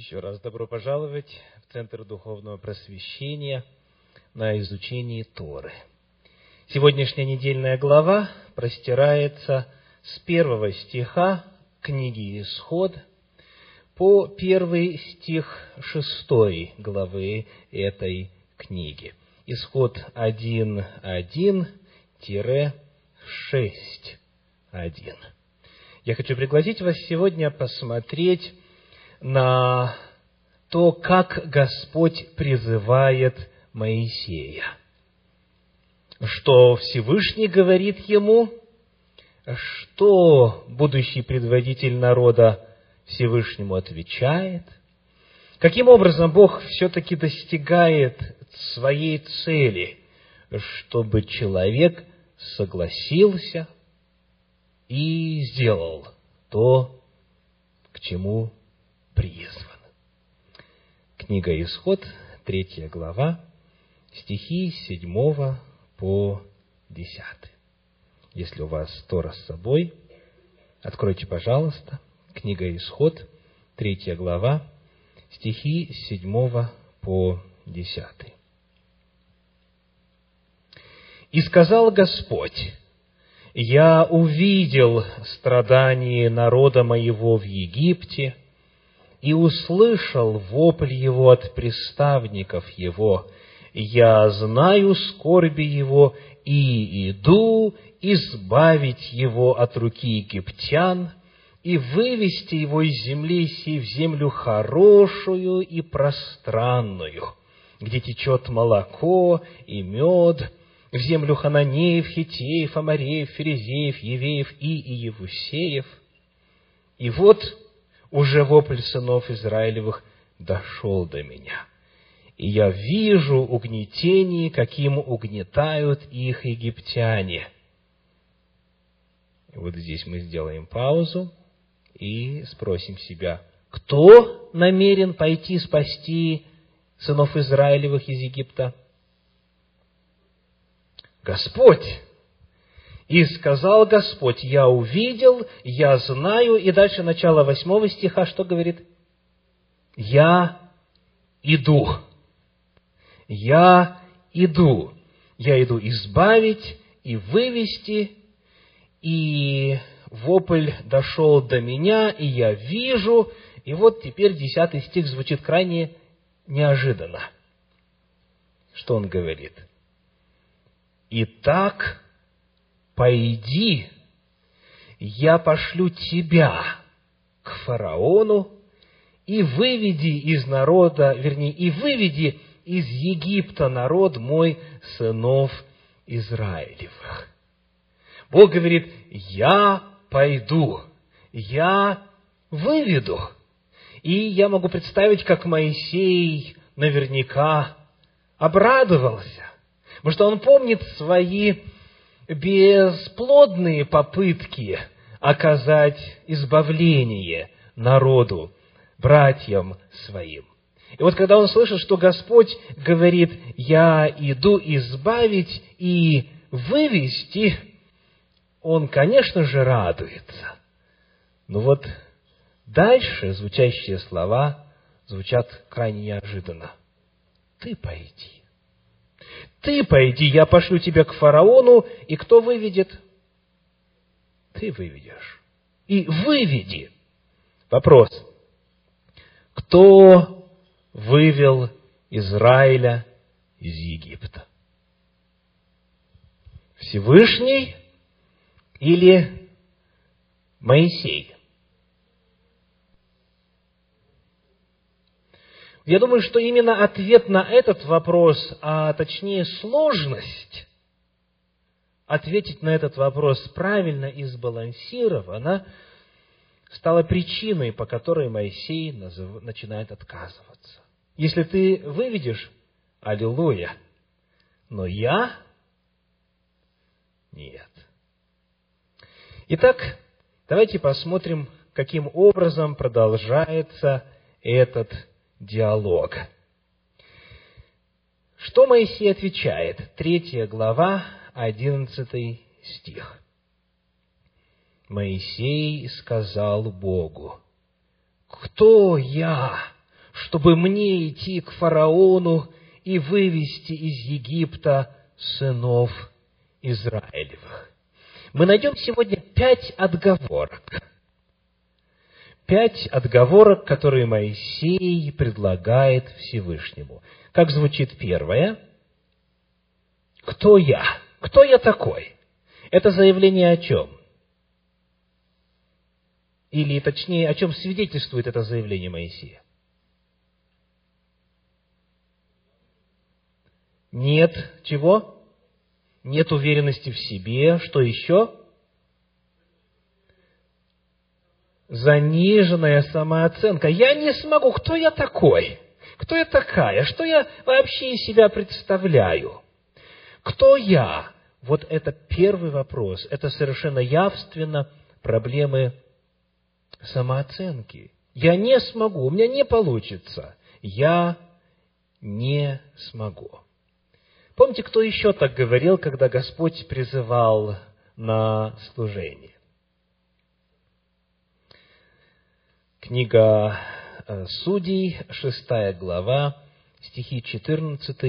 Еще раз добро пожаловать в Центр Духовного Просвещения на изучении Торы. Сегодняшняя недельная глава простирается с первого стиха книги «Исход» по первый стих шестой главы этой книги. Исход 1.1-6.1. Я хочу пригласить вас сегодня посмотреть на то, как Господь призывает Моисея. Что Всевышний говорит ему, что будущий предводитель народа Всевышнему отвечает, каким образом Бог все-таки достигает своей цели, чтобы человек согласился и сделал то, к чему призван. Книга Исход, третья глава, стихи седьмого по десятый. Если у вас Тора с собой, откройте, пожалуйста, книга Исход, третья глава, стихи седьмого по десятый. «И сказал Господь, «Я увидел страдания народа моего в Египте, и услышал вопль его от приставников его. Я знаю скорби его и иду избавить его от руки египтян и вывести его из земли сей в землю хорошую и пространную, где течет молоко и мед, в землю Хананеев, Хитеев, Амареев, Ферезеев, Евеев и Иевусеев. И вот уже вопль сынов Израилевых дошел до меня. И я вижу угнетение, каким угнетают их египтяне. Вот здесь мы сделаем паузу и спросим себя, кто намерен пойти спасти сынов Израилевых из Египта? Господь. И сказал Господь, я увидел, я знаю, и дальше начало восьмого стиха, что говорит? Я иду. Я иду. Я иду избавить и вывести, и вопль дошел до меня, и я вижу, и вот теперь десятый стих звучит крайне неожиданно. Что он говорит? Итак, пойди, я пошлю тебя к фараону и выведи из народа, вернее, и выведи из Египта народ мой сынов Израилевых. Бог говорит, я пойду, я выведу. И я могу представить, как Моисей наверняка обрадовался, потому что он помнит свои бесплодные попытки оказать избавление народу, братьям своим. И вот когда он слышит, что Господь говорит, я иду избавить и вывести, он, конечно же, радуется. Но вот дальше звучащие слова звучат крайне неожиданно. Ты пойди. Ты пойди, я пошлю тебя к фараону, и кто выведет? Ты выведешь. И выведи. Вопрос. Кто вывел Израиля из Египта? Всевышний или Моисей? Я думаю, что именно ответ на этот вопрос, а точнее сложность ответить на этот вопрос правильно и сбалансированно, стала причиной, по которой Моисей назыв... начинает отказываться. Если ты выведешь, аллилуйя, но я нет. Итак, давайте посмотрим, каким образом продолжается этот диалог. Что Моисей отвечает? Третья глава, одиннадцатый стих. Моисей сказал Богу, «Кто я, чтобы мне идти к фараону и вывести из Египта сынов Израилевых. Мы найдем сегодня пять отговорок. Пять отговорок, которые Моисей предлагает Всевышнему. Как звучит первое? Кто я? Кто я такой? Это заявление о чем? Или, точнее, о чем свидетельствует это заявление Моисея? Нет чего? Нет уверенности в себе. Что еще? Заниженная самооценка. Я не смогу. Кто я такой? Кто я такая? Что я вообще из себя представляю? Кто я? Вот это первый вопрос. Это совершенно явственно проблемы самооценки. Я не смогу, у меня не получится. Я не смогу. Помните, кто еще так говорил, когда Господь призывал на служение? Книга э, Судей, шестая глава, стихи 14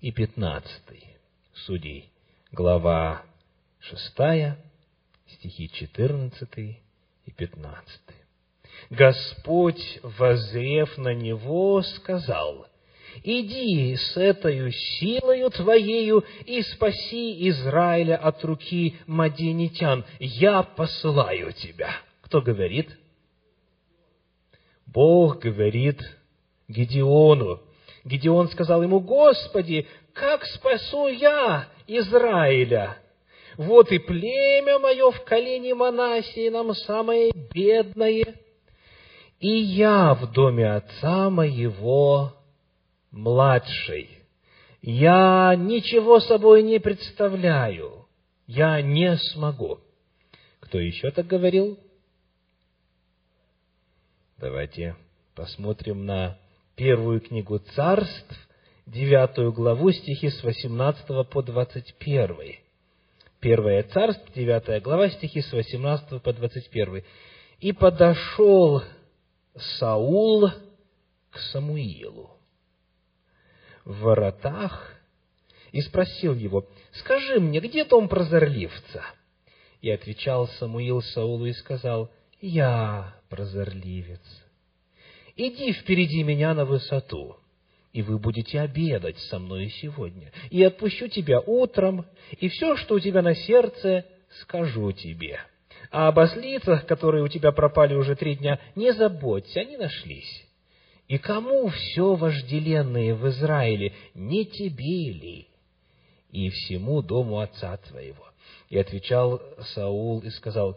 и 15. Судей, глава шестая, стихи 14 и 15. Господь, возрев на него, сказал, «Иди с этой силою твоею и спаси Израиля от руки мадинитян. Я посылаю тебя». Кто говорит? Бог говорит Гедеону. Гедеон сказал ему, «Господи, как спасу я Израиля?» Вот и племя мое в колене Манасии нам самое бедное, и я в доме отца моего младший. Я ничего собой не представляю. Я не смогу. Кто еще так говорил? Давайте посмотрим на первую книгу царств, девятую главу, стихи с 18 по 21. Первое царство, девятая глава, стихи с 18 по 21. «И подошел Саул к Самуилу в воротах и спросил его, «Скажи мне, где дом прозорливца?» И отвечал Самуил Саулу и сказал, «Я прозорливец. Иди впереди меня на высоту, и вы будете обедать со мной сегодня, и отпущу тебя утром, и все, что у тебя на сердце, скажу тебе. А об ослицах, которые у тебя пропали уже три дня, не заботься, они нашлись. И кому все вожделенное в Израиле, не тебе ли? И всему дому отца твоего. И отвечал Саул и сказал,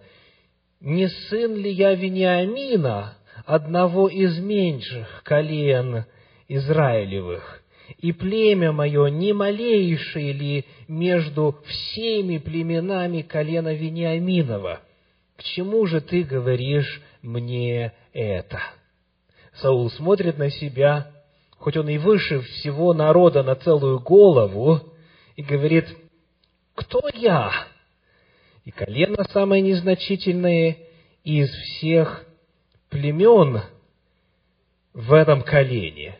не сын ли я Вениамина, одного из меньших колен Израилевых, и племя мое не малейшее ли между всеми племенами колена Вениаминова? К чему же ты говоришь мне это? Саул смотрит на себя, хоть он и выше всего народа на целую голову, и говорит, кто я? И колено самое незначительное из всех племен в этом колене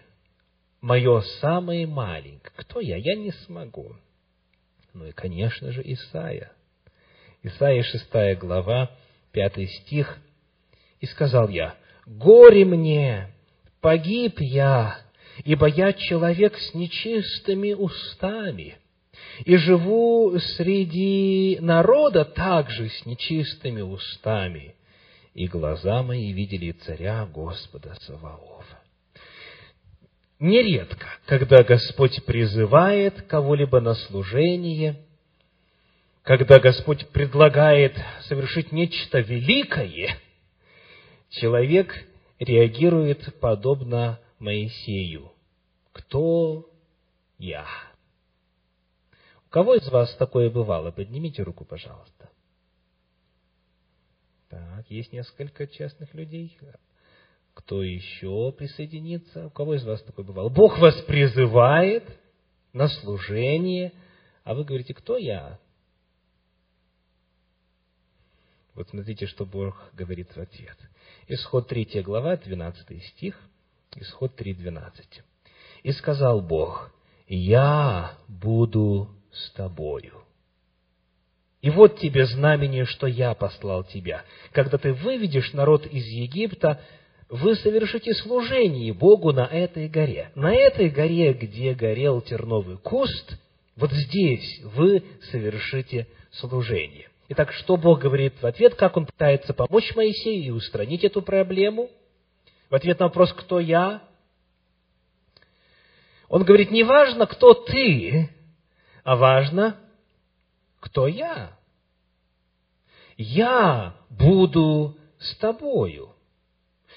мое самое маленькое. Кто я? Я не смогу. Ну и, конечно же, Исаия. Исаия, шестая глава, пятый стих. «И сказал я, горе мне, погиб я, ибо я человек с нечистыми устами, и живу среди народа также с нечистыми устами, и глаза мои видели царя Господа Саваофа. Нередко, когда Господь призывает кого-либо на служение, когда Господь предлагает совершить нечто великое, человек реагирует подобно Моисею. Кто я? Кого из вас такое бывало? Поднимите руку, пожалуйста. Так, есть несколько честных людей. Кто еще присоединится? У кого из вас такое бывало? Бог вас призывает на служение, а вы говорите, кто я? Вот смотрите, что Бог говорит в ответ. Исход 3 глава, 12 стих. Исход 3.12. «И сказал Бог, я буду с тобою. И вот тебе знамение, что я послал тебя. Когда ты выведешь народ из Египта, вы совершите служение Богу на этой горе. На этой горе, где горел терновый куст, вот здесь вы совершите служение. Итак, что Бог говорит в ответ, как Он пытается помочь Моисею и устранить эту проблему? В ответ на вопрос «Кто я?», Он говорит, не важно, кто ты, а важно, кто я. Я буду с тобою.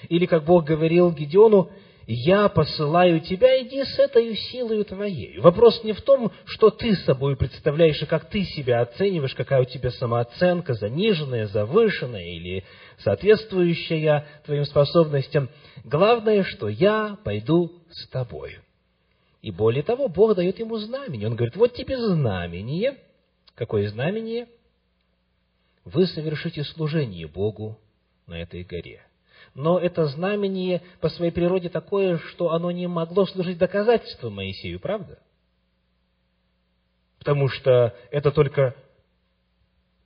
Или, как Бог говорил Гедеону, «Я посылаю тебя, иди с этой силой твоей». Вопрос не в том, что ты собой представляешь, и как ты себя оцениваешь, какая у тебя самооценка, заниженная, завышенная или соответствующая твоим способностям. Главное, что я пойду с тобою. И более того, Бог дает ему знамение. Он говорит, вот тебе знамение. Какое знамение? Вы совершите служение Богу на этой горе но это знамение по своей природе такое, что оно не могло служить доказательством Моисею, правда? Потому что это только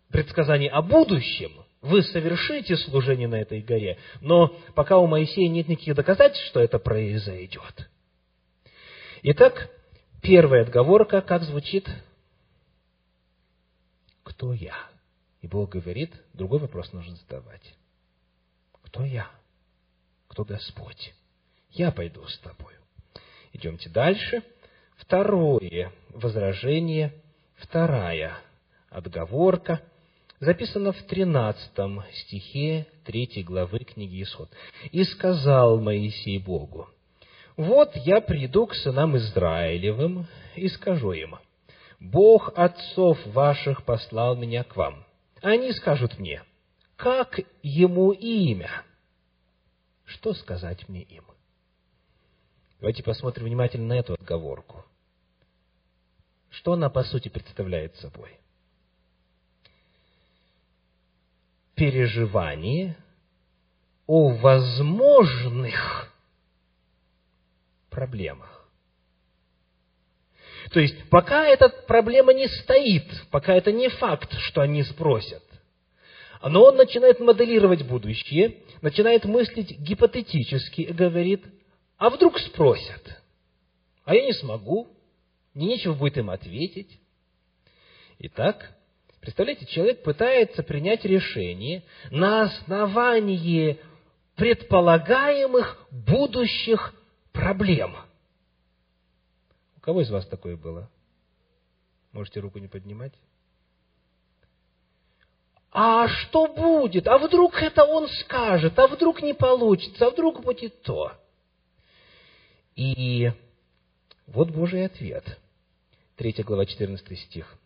предсказание о будущем. Вы совершите служение на этой горе, но пока у Моисея нет никаких доказательств, что это произойдет. Итак, первая отговорка, как звучит? Кто я? И Бог говорит, другой вопрос нужно задавать. Кто я? Кто Господь? Я пойду с тобою. Идемте дальше. Второе возражение, вторая отговорка, записана в 13 стихе 3 главы книги Исход. «И сказал Моисей Богу, вот я приду к сынам Израилевым и скажу им, Бог отцов ваших послал меня к вам. Они скажут мне, как ему имя? Что сказать мне им? Давайте посмотрим внимательно на эту отговорку. Что она, по сути, представляет собой? Переживание о возможных проблемах. То есть, пока эта проблема не стоит, пока это не факт, что они спросят, но он начинает моделировать будущее, начинает мыслить гипотетически и говорит, а вдруг спросят? А я не смогу, мне нечего будет им ответить. Итак, представляете, человек пытается принять решение на основании предполагаемых будущих проблем. У кого из вас такое было? Можете руку не поднимать? А что будет? А вдруг это он скажет? А вдруг не получится? А вдруг будет то? И вот Божий ответ. Третья глава, 14 стих.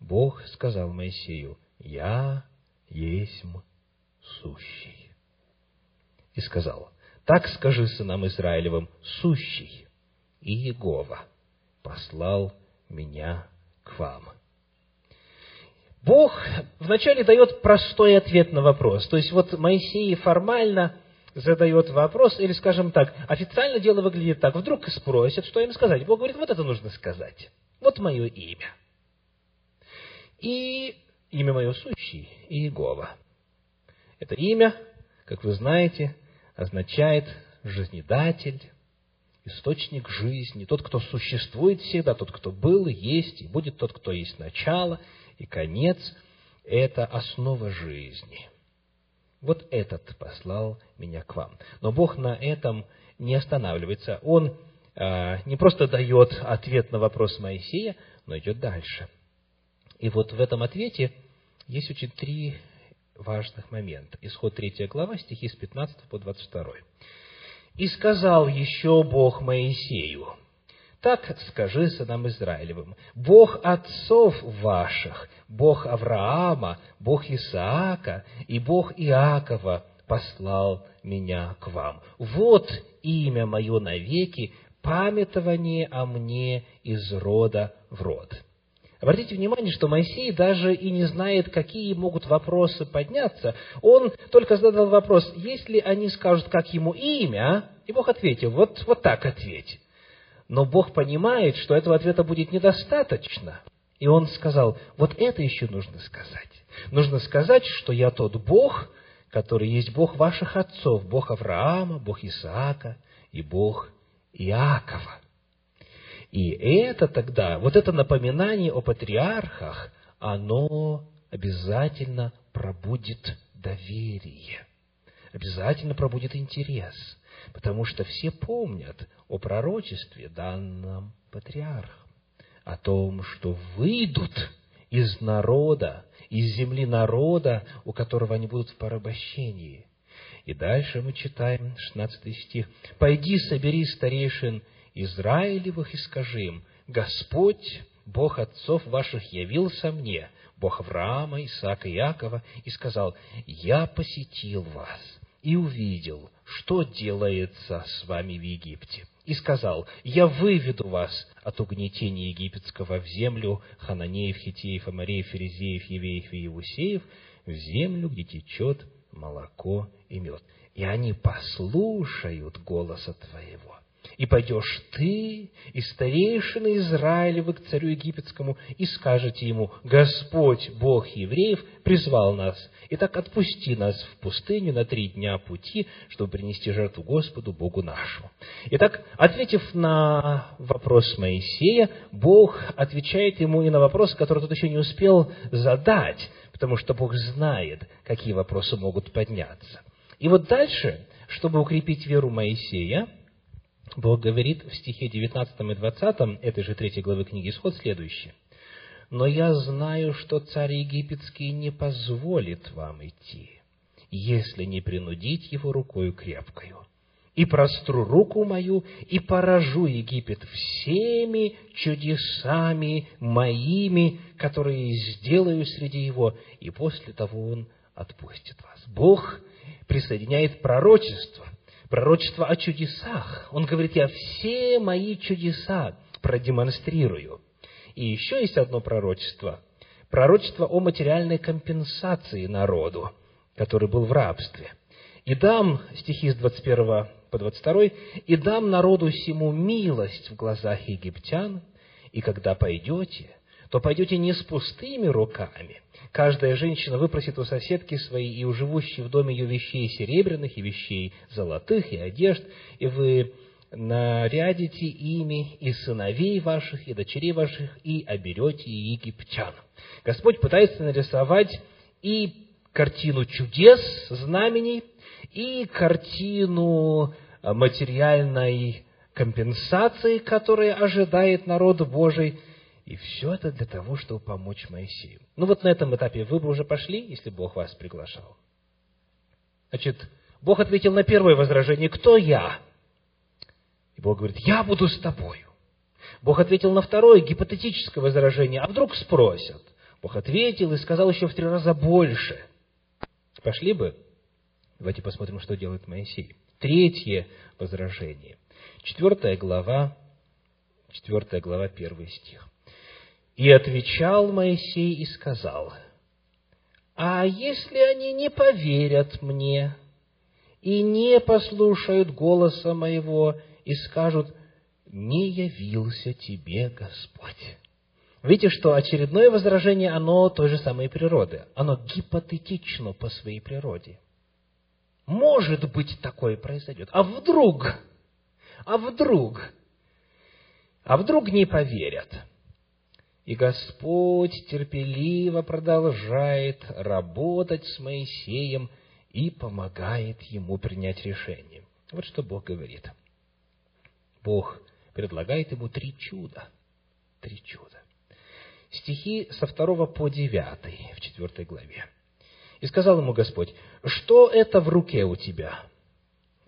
Бог сказал Моисею, «Я есть сущий». И сказал, «Так скажи сынам Израилевым, сущий, и Егова послал меня к вам». Бог вначале дает простой ответ на вопрос. То есть вот Моисей формально задает вопрос, или, скажем так, официально дело выглядит так. Вдруг спросят, что им сказать. Бог говорит, вот это нужно сказать. Вот мое имя. И имя мое сущий, Иегова. Это имя, как вы знаете, означает жизнедатель, источник жизни, тот, кто существует всегда, тот, кто был, есть и будет, тот, кто есть начало – и конец – это основа жизни. Вот этот послал меня к вам. Но Бог на этом не останавливается. Он э, не просто дает ответ на вопрос Моисея, но идет дальше. И вот в этом ответе есть очень три важных момента. Исход 3 глава, стихи с 15 по 22. «И сказал еще Бог Моисею, так скажи сынам Израилевым, Бог отцов ваших, Бог Авраама, Бог Исаака и Бог Иакова послал меня к вам. Вот имя мое навеки, памятование о мне из рода в род. Обратите внимание, что Моисей даже и не знает, какие могут вопросы подняться. Он только задал вопрос, если они скажут, как ему имя, и Бог ответил, вот, вот так ответь. Но Бог понимает, что этого ответа будет недостаточно. И Он сказал, вот это еще нужно сказать. Нужно сказать, что я тот Бог, который есть Бог ваших отцов, Бог Авраама, Бог Исаака и Бог Иакова. И это тогда, вот это напоминание о патриархах, оно обязательно пробудит доверие, обязательно пробудит интерес, потому что все помнят о пророчестве, данном патриархам, о том, что выйдут из народа, из земли народа, у которого они будут в порабощении. И дальше мы читаем 16 стих. «Пойди, собери старейшин Израилевых и скажи им, Господь, Бог отцов ваших, явился мне, Бог Авраама, Исаака и Якова, и сказал, «Я посетил вас и увидел, что делается с вами в Египте. И сказал, «Я выведу вас от угнетения египетского в землю хананеев, хитеев, амареев, ферезеев, евеев и евусеев, в землю, где течет молоко и мед. И они послушают голоса твоего и пойдешь ты и старейшины Израилевы к царю египетскому, и скажете ему, Господь, Бог евреев, призвал нас, и так отпусти нас в пустыню на три дня пути, чтобы принести жертву Господу, Богу нашему. Итак, ответив на вопрос Моисея, Бог отвечает ему и на вопрос, который тот еще не успел задать, потому что Бог знает, какие вопросы могут подняться. И вот дальше, чтобы укрепить веру Моисея, Бог говорит в стихе 19 и 20 этой же третьей главы книги Исход следующее. «Но я знаю, что царь египетский не позволит вам идти, если не принудить его рукою крепкою. И простру руку мою, и поражу Египет всеми чудесами моими, которые сделаю среди его, и после того он отпустит вас». Бог присоединяет пророчество пророчество о чудесах. Он говорит, я все мои чудеса продемонстрирую. И еще есть одно пророчество. Пророчество о материальной компенсации народу, который был в рабстве. «И дам», стихи с 21 по 22, «и дам народу всему милость в глазах египтян, и когда пойдете, то пойдете не с пустыми руками, каждая женщина выпросит у соседки своей и у живущей в доме ее вещей серебряных и вещей золотых и одежд, и вы нарядите ими и сыновей ваших, и дочерей ваших, и оберете египтян. Господь пытается нарисовать и картину чудес, знамений, и картину материальной компенсации, которая ожидает народ Божий – и все это для того, чтобы помочь Моисею. Ну вот на этом этапе вы бы уже пошли, если Бог вас приглашал. Значит, Бог ответил на первое возражение, кто я? И Бог говорит, я буду с тобою. Бог ответил на второе гипотетическое возражение, а вдруг спросят? Бог ответил и сказал еще в три раза больше. Пошли бы? Давайте посмотрим, что делает Моисей. Третье возражение. Четвертая глава, четвертая глава, первый стих. И отвечал Моисей и сказал, «А если они не поверят мне и не послушают голоса моего и скажут, не явился тебе Господь?» Видите, что очередное возражение, оно той же самой природы. Оно гипотетично по своей природе. Может быть, такое произойдет. А вдруг? А вдруг? А вдруг не поверят? И Господь терпеливо продолжает работать с Моисеем и помогает ему принять решение. Вот что Бог говорит. Бог предлагает ему три чуда. Три чуда. Стихи со второго по девятый в четвертой главе. И сказал ему Господь, что это в руке у тебя?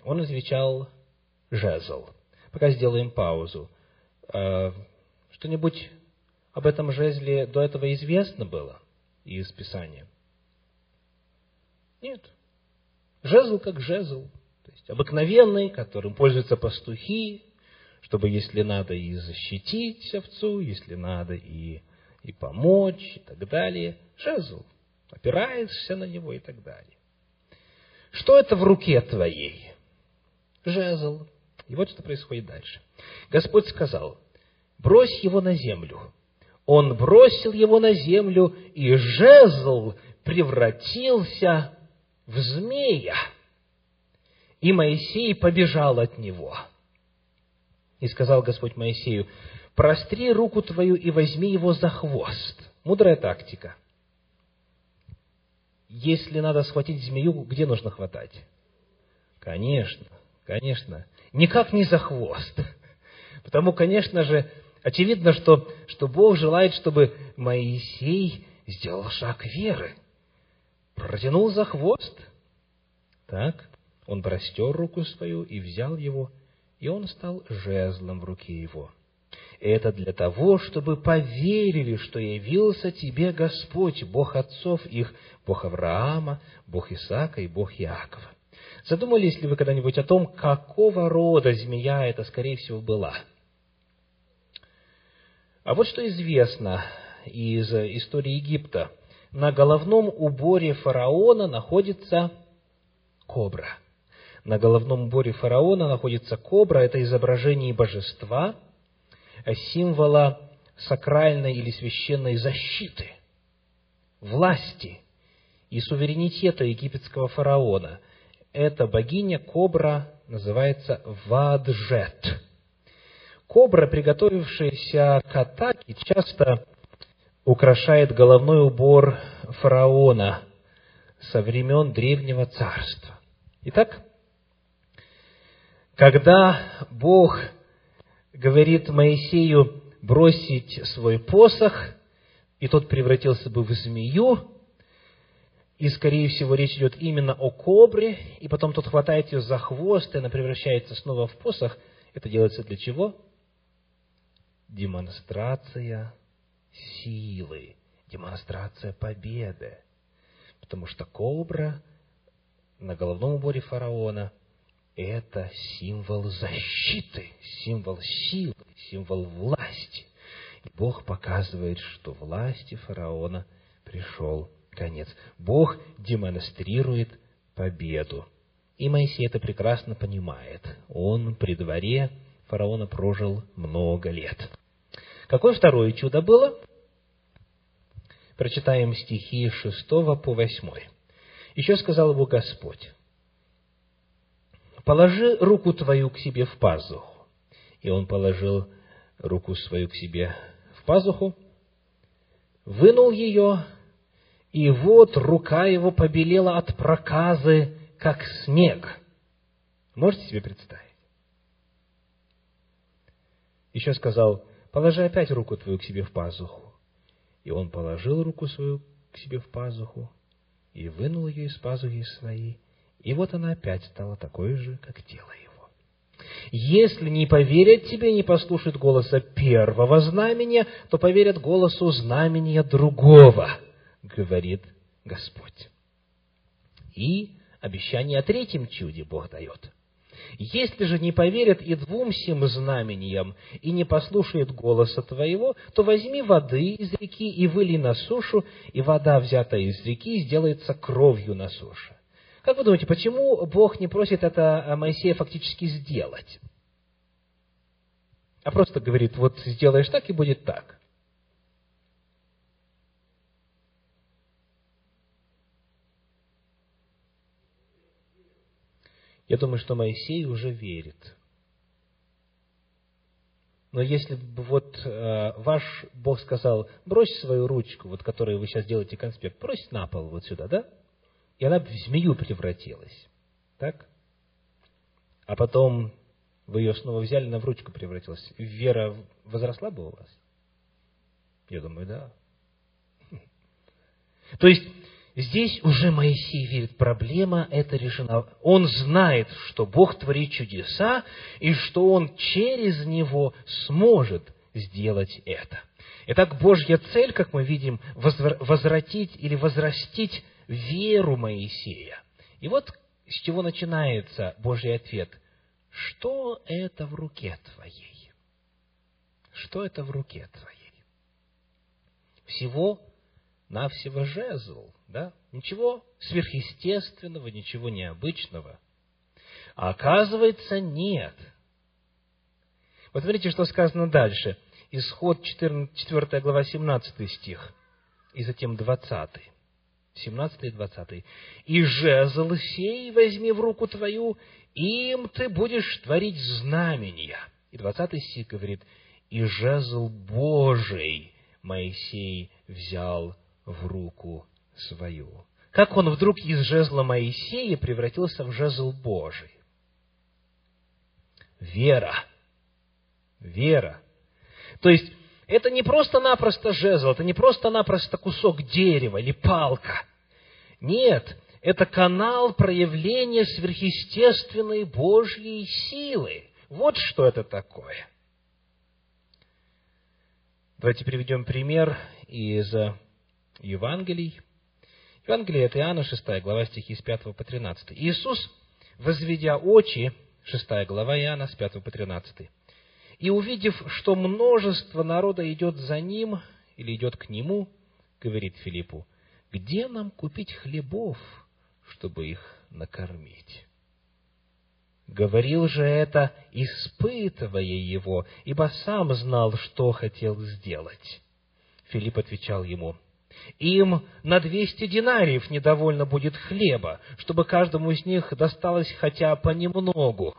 Он отвечал, жезл. Пока сделаем паузу. А, что-нибудь об этом жезле до этого известно было из Писания? Нет. Жезл как жезл. То есть обыкновенный, которым пользуются пастухи, чтобы, если надо, и защитить овцу, если надо, и и помочь, и так далее. Жезл. Опираешься на него и так далее. Что это в руке твоей? Жезл. И вот что происходит дальше. Господь сказал, брось его на землю. Он бросил его на землю, и жезл превратился в змея. И Моисей побежал от него. И сказал Господь Моисею, простри руку твою и возьми его за хвост. Мудрая тактика. Если надо схватить змею, где нужно хватать? Конечно, конечно. Никак не за хвост. Потому, конечно же, очевидно, что, что Бог желает, чтобы Моисей сделал шаг веры. Протянул за хвост. Так, он простер руку свою и взял его, и он стал жезлом в руке его. Это для того, чтобы поверили, что явился тебе Господь, Бог отцов их, Бог Авраама, Бог Исаака и Бог Иакова. Задумались ли вы когда-нибудь о том, какого рода змея это, скорее всего, была? А вот что известно из истории Египта. На головном уборе фараона находится кобра. На головном уборе фараона находится кобра, это изображение божества, символа сакральной или священной защиты, власти и суверенитета египетского фараона. Эта богиня кобра называется Ваджет. Кобра, приготовившаяся к атаке, часто украшает головной убор фараона со времен Древнего Царства. Итак, когда Бог говорит Моисею бросить свой посох, и тот превратился бы в змею, и, скорее всего, речь идет именно о кобре, и потом тот хватает ее за хвост, и она превращается снова в посох. Это делается для чего? Демонстрация силы, демонстрация победы. Потому что кобра на головном уборе фараона – это символ защиты, символ силы, символ власти. И Бог показывает, что власти фараона пришел конец. Бог демонстрирует победу. И Моисей это прекрасно понимает. Он при дворе фараона прожил много лет. Какое второе чудо было? Прочитаем стихи 6 по 8. Еще сказал ему Господь, положи руку твою к себе в пазуху. И он положил руку свою к себе в пазуху, вынул ее, и вот рука его побелела от проказы, как снег. Можете себе представить? Еще сказал, положи опять руку твою к себе в пазуху. И он положил руку свою к себе в пазуху, и вынул ее из пазухи своей, и вот она опять стала такой же, как тело его. Если не поверят тебе, не послушают голоса первого знамения, то поверят голосу знамения другого, говорит Господь. И обещание о третьем чуде Бог дает. Если же не поверят и двум сим знамениям, и не послушают голоса твоего, то возьми воды из реки и выли на сушу, и вода, взятая из реки, сделается кровью на суше. Как вы думаете, почему Бог не просит это Моисея фактически сделать? А просто говорит, вот сделаешь так и будет так. Я думаю, что Моисей уже верит. Но если бы вот э, ваш Бог сказал, брось свою ручку, вот которой вы сейчас делаете конспект, брось на пол вот сюда, да? и она в змею превратилась. Так? А потом вы ее снова взяли, она в ручку превратилась. Вера возросла бы у вас? Я думаю, да. То есть, здесь уже Моисей видит, проблема эта решена. Он знает, что Бог творит чудеса, и что Он через него сможет сделать это. Итак, Божья цель, как мы видим, возвратить или возрастить веру Моисея. И вот с чего начинается Божий ответ. Что это в руке твоей? Что это в руке твоей? Всего навсего жезл, да? Ничего сверхъестественного, ничего необычного. А оказывается, нет. Вот смотрите, что сказано дальше. Исход 4, 4 глава, 17 стих, и затем 20. 17 и 20. «И жезл сей возьми в руку твою, им ты будешь творить знамения». И 20 стих говорит, «И жезл Божий Моисей взял в руку свою». Как он вдруг из жезла Моисея превратился в жезл Божий? Вера. Вера. То есть, это не просто-напросто жезл, это не просто-напросто кусок дерева или палка. Нет, это канал проявления сверхъестественной Божьей силы. Вот что это такое. Давайте приведем пример из Евангелий. Евангелие от Иоанна, 6 глава, стихи с 5 по 13. Иисус, возведя очи, 6 глава Иоанна, с 5 по 13. И увидев, что множество народа идет за ним, или идет к нему, говорит Филиппу, где нам купить хлебов, чтобы их накормить? Говорил же это, испытывая его, ибо сам знал, что хотел сделать. Филипп отвечал ему, им на двести динариев недовольно будет хлеба, чтобы каждому из них досталось хотя понемногу.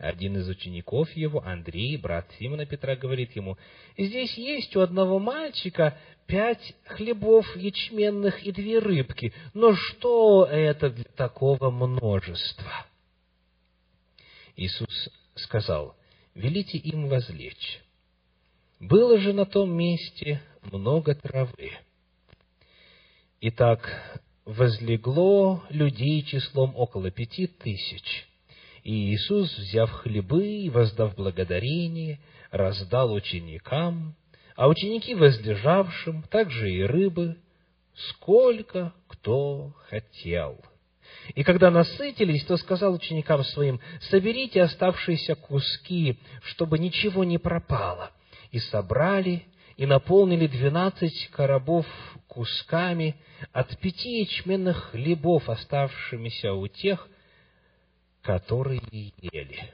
Один из учеников его, Андрей, брат Симона Петра, говорит ему, «Здесь есть у одного мальчика пять хлебов ячменных и две рыбки, но что это для такого множества?» Иисус сказал, «Велите им возлечь». Было же на том месте много травы. Итак, возлегло людей числом около пяти тысяч – и Иисус, взяв хлебы и воздав благодарение, раздал ученикам, а ученики возлежавшим, также и рыбы, сколько кто хотел. И когда насытились, то сказал ученикам своим, соберите оставшиеся куски, чтобы ничего не пропало. И собрали, и наполнили двенадцать коробов кусками от пяти ячменных хлебов, оставшимися у тех, которые ели.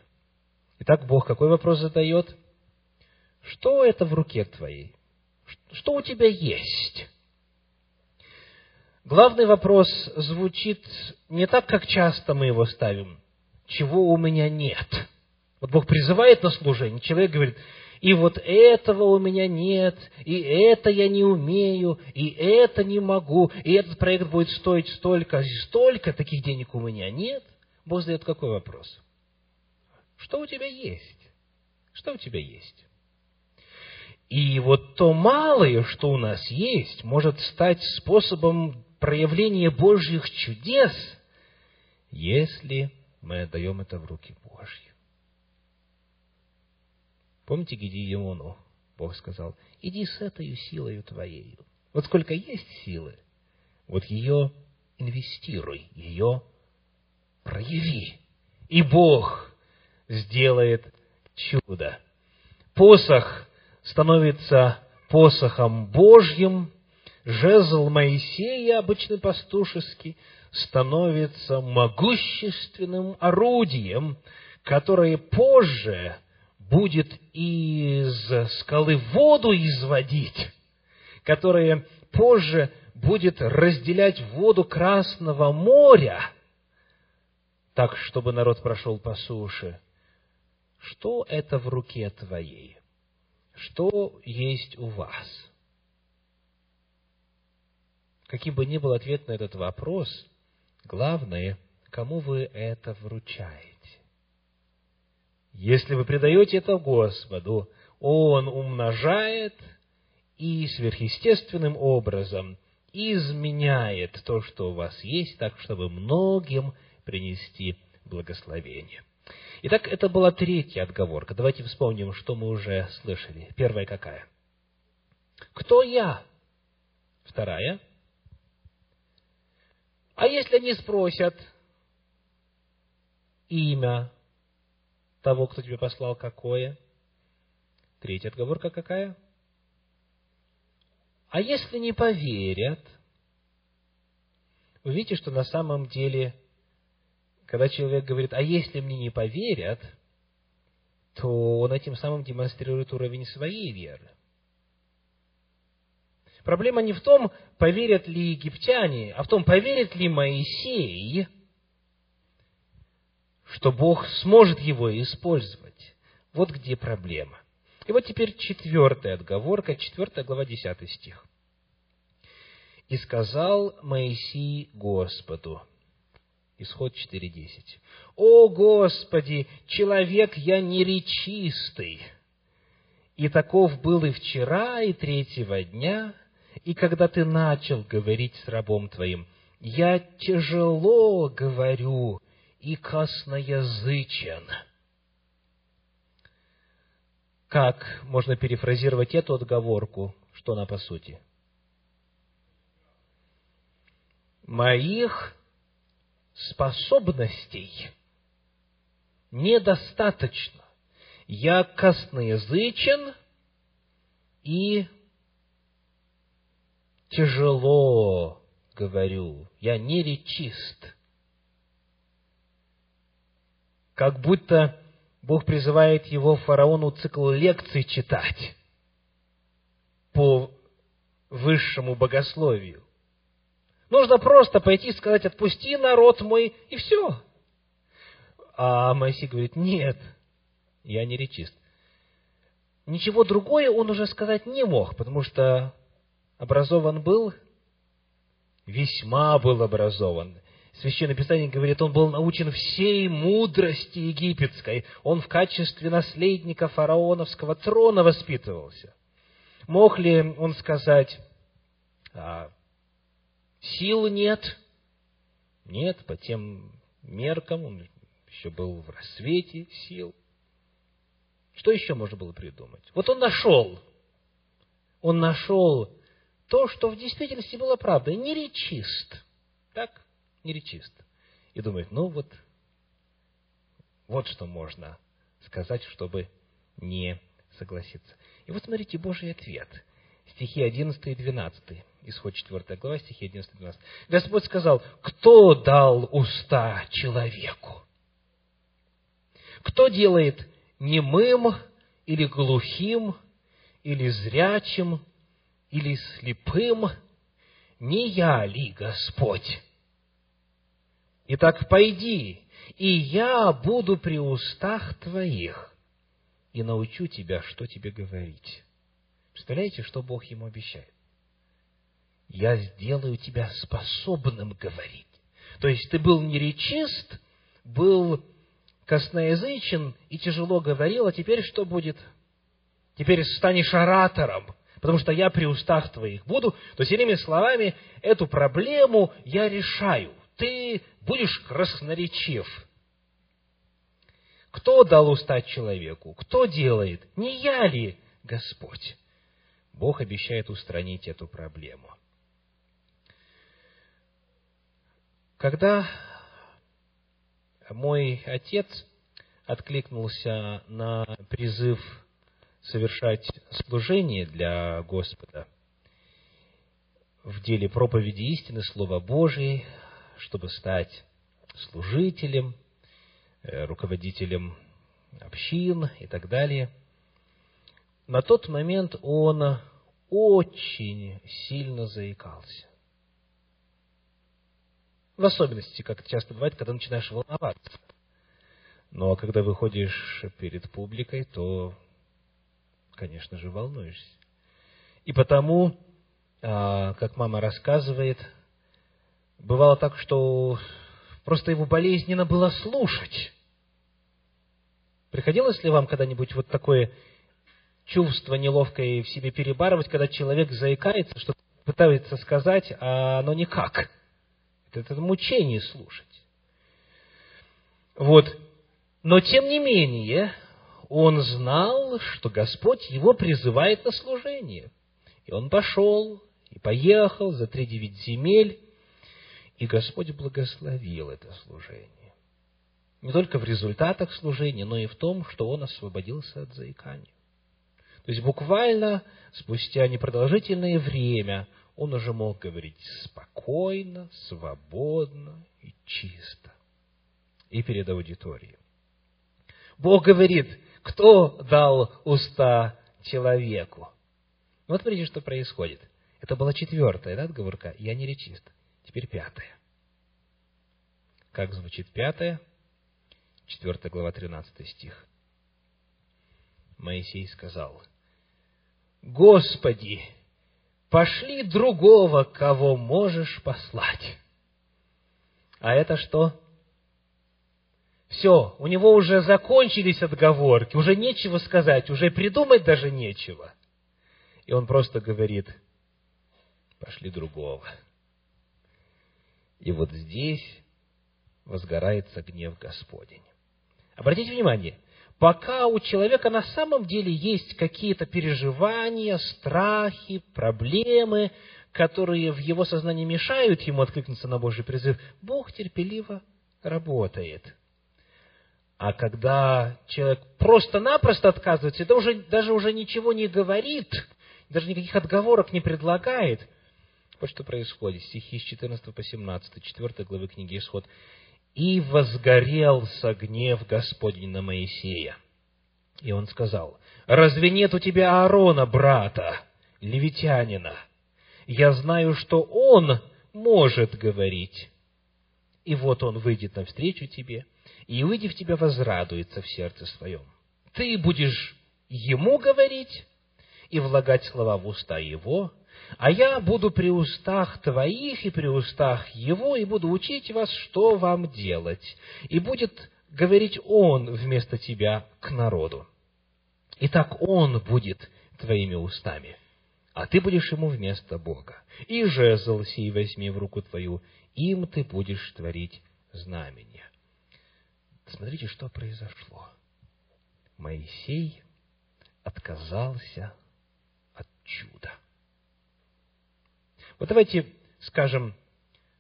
Итак, Бог какой вопрос задает? Что это в руке твоей? Что у тебя есть? Главный вопрос звучит не так, как часто мы его ставим. Чего у меня нет? Вот Бог призывает на служение, человек говорит, и вот этого у меня нет, и это я не умею, и это не могу, и этот проект будет стоить столько, и столько, таких денег у меня нет – Бог задает какой вопрос? Что у тебя есть? Что у тебя есть? И вот то малое, что у нас есть, может стать способом проявления Божьих чудес, если мы отдаем это в руки Божьи. Помните Гедеону? Бог сказал, иди с этой силой твоей. Вот сколько есть силы, вот ее инвестируй, ее прояви, и Бог сделает чудо. Посох становится посохом Божьим, жезл Моисея, обычный пастушеский, становится могущественным орудием, которое позже будет из скалы воду изводить, которое позже будет разделять воду Красного моря – так, чтобы народ прошел по суше. Что это в руке твоей? Что есть у вас? Каким бы ни был ответ на этот вопрос, главное, кому вы это вручаете. Если вы предаете это Господу, Он умножает и сверхъестественным образом изменяет то, что у вас есть, так, чтобы многим принести благословение. Итак, это была третья отговорка. Давайте вспомним, что мы уже слышали. Первая какая? Кто я? Вторая. А если они спросят имя того, кто тебе послал, какое? Третья отговорка какая? А если не поверят, вы видите, что на самом деле, когда человек говорит, а если мне не поверят, то он этим самым демонстрирует уровень своей веры. Проблема не в том, поверят ли египтяне, а в том, поверит ли Моисей, что Бог сможет его использовать. Вот где проблема. И вот теперь четвертая отговорка, четвертая глава, десятый стих. «И сказал Моисей Господу». Исход 4.10. «О Господи, человек я неречистый, и таков был и вчера, и третьего дня, и когда ты начал говорить с рабом твоим, я тяжело говорю и косноязычен». Как можно перефразировать эту отговорку? Что она по сути? Моих способностей недостаточно. Я косноязычен и тяжело говорю. Я не речист. Как будто Бог призывает его фараону цикл лекций читать по высшему богословию. Нужно просто пойти и сказать, отпусти народ мой, и все. А Моисей говорит, нет, я не речист. Ничего другое он уже сказать не мог, потому что образован был, весьма был образован. Священное Писание говорит, он был научен всей мудрости египетской. Он в качестве наследника фараоновского трона воспитывался. Мог ли он сказать, а, сил нет? Нет, по тем меркам он еще был в рассвете сил. Что еще можно было придумать? Вот он нашел, он нашел то, что в действительности было правдой, не речист. Так? Неречист. И думает, ну вот, вот что можно сказать, чтобы не согласиться. И вот смотрите Божий ответ. Стихи 11 и 12. Исход 4 глава, стихи 11 и 12. Господь сказал, кто дал уста человеку? Кто делает немым или глухим, или зрячим, или слепым? Не я ли Господь? Итак, пойди, и я буду при устах твоих и научу тебя, что тебе говорить. Представляете, что Бог ему обещает? Я сделаю тебя способным говорить. То есть ты был неречист, был косноязычен и тяжело говорил, а теперь что будет? Теперь станешь оратором, потому что я при устах твоих буду. То есть, иными словами, эту проблему я решаю – ты будешь красноречив. Кто дал устать человеку? Кто делает? Не я ли, Господь? Бог обещает устранить эту проблему. Когда мой отец откликнулся на призыв совершать служение для Господа в деле проповеди истины Слова Божией, чтобы стать служителем, э, руководителем общин и так далее. На тот момент он очень сильно заикался. В особенности, как часто бывает, когда начинаешь волноваться. Но когда выходишь перед публикой, то, конечно же, волнуешься. И потому, а, как мама рассказывает, Бывало так, что просто его болезненно было слушать. Приходилось ли вам когда-нибудь вот такое чувство неловкое в себе перебарывать, когда человек заикается, что пытается сказать, а оно никак? Это, это мучение слушать. Вот. Но тем не менее, он знал, что Господь его призывает на служение. И он пошел, и поехал за три девять земель, и Господь благословил это служение. Не только в результатах служения, но и в том, что он освободился от заикания. То есть буквально спустя непродолжительное время он уже мог говорить спокойно, свободно и чисто. И перед аудиторией. Бог говорит, кто дал уста человеку? Вот смотрите, что происходит. Это была четвертая да, отговорка. Я не речист. Теперь пятая. Как звучит пятая? Четвертая глава, тринадцатый стих. Моисей сказал, Господи, пошли другого, кого можешь послать. А это что? Все, у него уже закончились отговорки, уже нечего сказать, уже придумать даже нечего. И он просто говорит, пошли другого. И вот здесь возгорается гнев Господень. Обратите внимание, пока у человека на самом деле есть какие-то переживания, страхи, проблемы, которые в его сознании мешают ему откликнуться на Божий призыв, Бог терпеливо работает. А когда человек просто-напросто отказывается, уже, даже уже ничего не говорит, даже никаких отговорок не предлагает, вот что происходит. Стихи с 14 по 17, 4 главы книги Исход. И возгорелся гнев Господень на Моисея. И он сказал, разве нет у тебя Аарона, брата, левитянина? Я знаю, что он может говорить. И вот он выйдет навстречу тебе, и, увидев тебя, возрадуется в сердце своем. Ты будешь ему говорить и влагать слова в уста его, а я буду при устах твоих и при устах его, и буду учить вас, что вам делать. И будет говорить он вместо тебя к народу. Итак, он будет твоими устами, а ты будешь ему вместо Бога. И жезл сей возьми в руку твою, им ты будешь творить знамения. Смотрите, что произошло. Моисей отказался от чуда. Вот давайте скажем,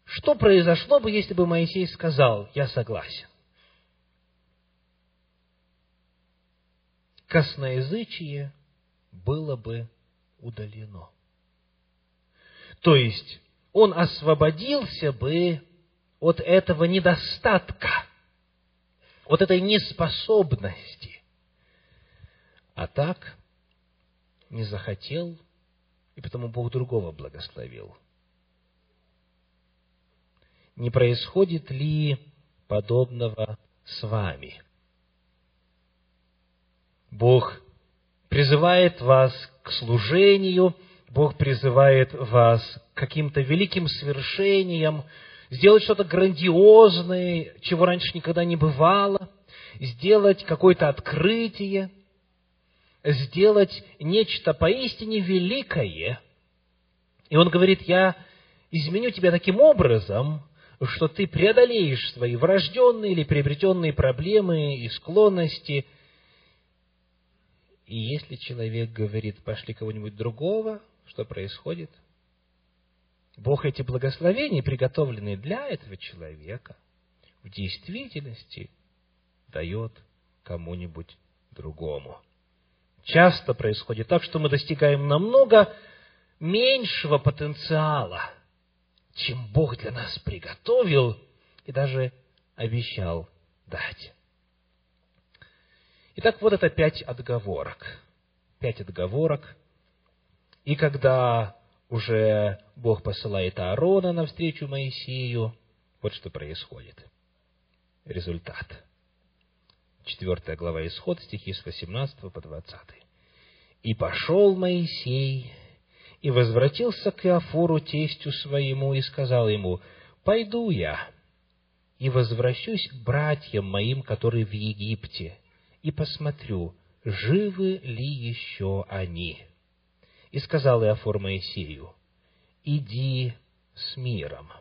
что произошло бы, если бы Моисей сказал, я согласен. Косноязычие было бы удалено. То есть, он освободился бы от этого недостатка, от этой неспособности. А так не захотел и потому Бог другого благословил. Не происходит ли подобного с вами? Бог призывает вас к служению, Бог призывает вас к каким-то великим свершениям, сделать что-то грандиозное, чего раньше никогда не бывало, сделать какое-то открытие – сделать нечто поистине великое. И он говорит, я изменю тебя таким образом, что ты преодолеешь свои врожденные или приобретенные проблемы и склонности. И если человек говорит, пошли кого-нибудь другого, что происходит? Бог эти благословения, приготовленные для этого человека, в действительности дает кому-нибудь другому часто происходит так, что мы достигаем намного меньшего потенциала, чем Бог для нас приготовил и даже обещал дать. Итак, вот это пять отговорок. Пять отговорок. И когда уже Бог посылает Аарона навстречу Моисею, вот что происходит. Результат – 4 глава Исход, стихи с 18 по 20. «И пошел Моисей, и возвратился к Иофору, тестю своему, и сказал ему, «Пойду я, и возвращусь к братьям моим, которые в Египте, и посмотрю, живы ли еще они». И сказал Иофор Моисею, «Иди с миром».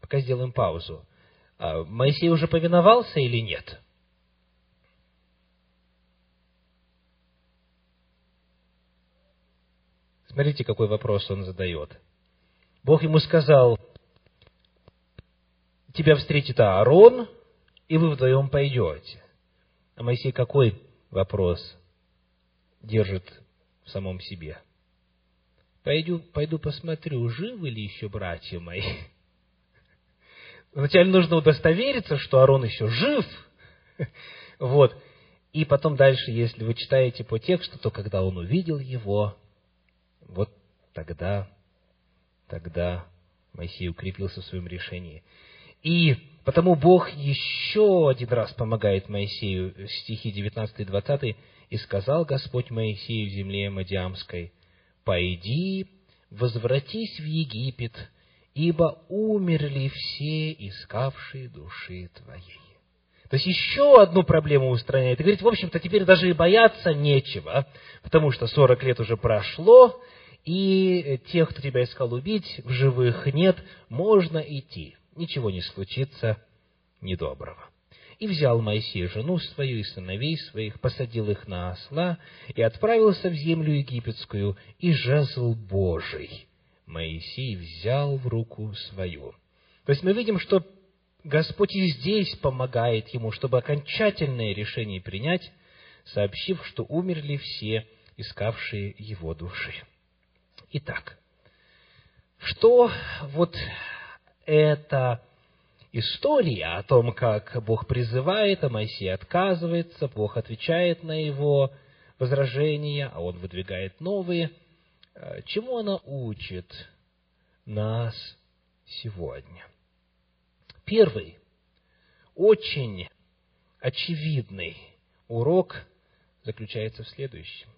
Пока сделаем паузу. А Моисей уже повиновался или нет? Смотрите, какой вопрос он задает. Бог ему сказал, тебя встретит Аарон, и вы вдвоем пойдете. А Моисей какой вопрос держит в самом себе. Пойду, пойду посмотрю, живы ли еще братья мои. Вначале нужно удостовериться, что Аарон еще жив. Вот. И потом дальше, если вы читаете по тексту, то когда он увидел его, вот тогда, тогда Моисей укрепился в своем решении. И потому Бог еще один раз помогает Моисею, стихи 19 и 20, «И сказал Господь Моисею в земле Мадиамской, «Пойди, возвратись в Египет, ибо умерли все искавшие души твоей». То есть еще одну проблему устраняет. И говорит, в общем-то, теперь даже и бояться нечего, потому что 40 лет уже прошло, и тех, кто тебя искал убить, в живых нет, можно идти. Ничего не случится недоброго. И взял Моисей жену свою и сыновей своих, посадил их на осла и отправился в землю египетскую, и жезл Божий Моисей взял в руку свою. То есть мы видим, что Господь и здесь помогает ему, чтобы окончательное решение принять, сообщив, что умерли все, искавшие его души. Итак, что вот эта история о том, как Бог призывает, а Моисей отказывается, Бог отвечает на его возражения, а он выдвигает новые, э, чему она учит нас сегодня? Первый, очень очевидный урок заключается в следующем.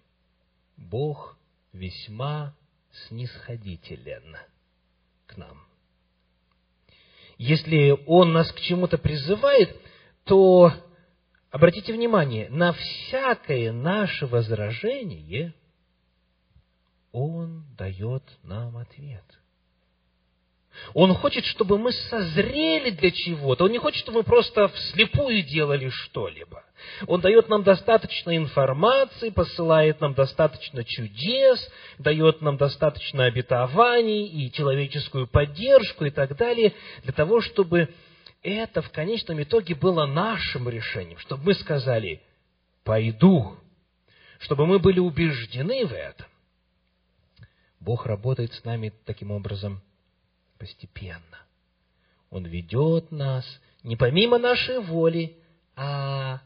Бог весьма снисходителен к нам. Если Он нас к чему-то призывает, то обратите внимание, на всякое наше возражение Он дает нам ответ – он хочет, чтобы мы созрели для чего-то. Он не хочет, чтобы мы просто вслепую делали что-либо. Он дает нам достаточно информации, посылает нам достаточно чудес, дает нам достаточно обетований и человеческую поддержку и так далее, для того, чтобы это в конечном итоге было нашим решением, чтобы мы сказали «пойду», чтобы мы были убеждены в этом. Бог работает с нами таким образом постепенно. Он ведет нас не помимо нашей воли, а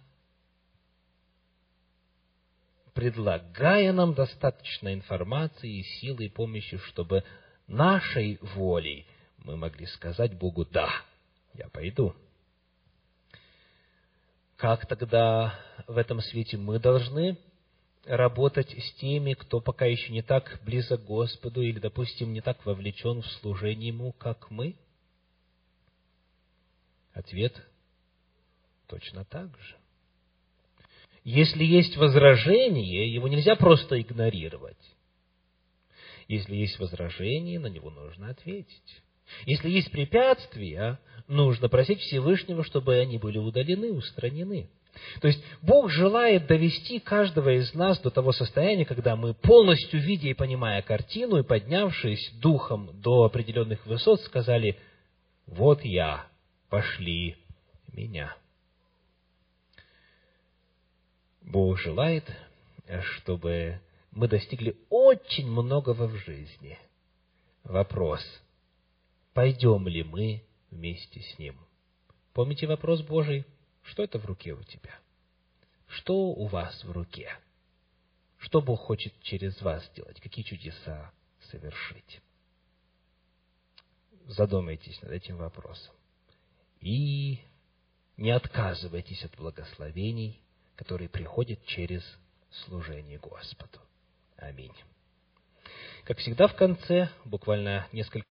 предлагая нам достаточно информации и силы и помощи, чтобы нашей волей мы могли сказать Богу «Да, я пойду». Как тогда в этом свете мы должны работать с теми, кто пока еще не так близок к Господу или, допустим, не так вовлечен в служение Ему, как мы? Ответ точно так же. Если есть возражение, его нельзя просто игнорировать. Если есть возражение, на него нужно ответить. Если есть препятствия, нужно просить Всевышнего, чтобы они были удалены, устранены. То есть Бог желает довести каждого из нас до того состояния, когда мы, полностью видя и понимая картину, и поднявшись духом до определенных высот, сказали, вот я, пошли меня. Бог желает, чтобы мы достигли очень многого в жизни. Вопрос, пойдем ли мы вместе с Ним? Помните вопрос Божий? Что это в руке у тебя? Что у вас в руке? Что Бог хочет через вас сделать? Какие чудеса совершить? Задумайтесь над этим вопросом. И не отказывайтесь от благословений, которые приходят через служение Господу. Аминь. Как всегда в конце, буквально несколько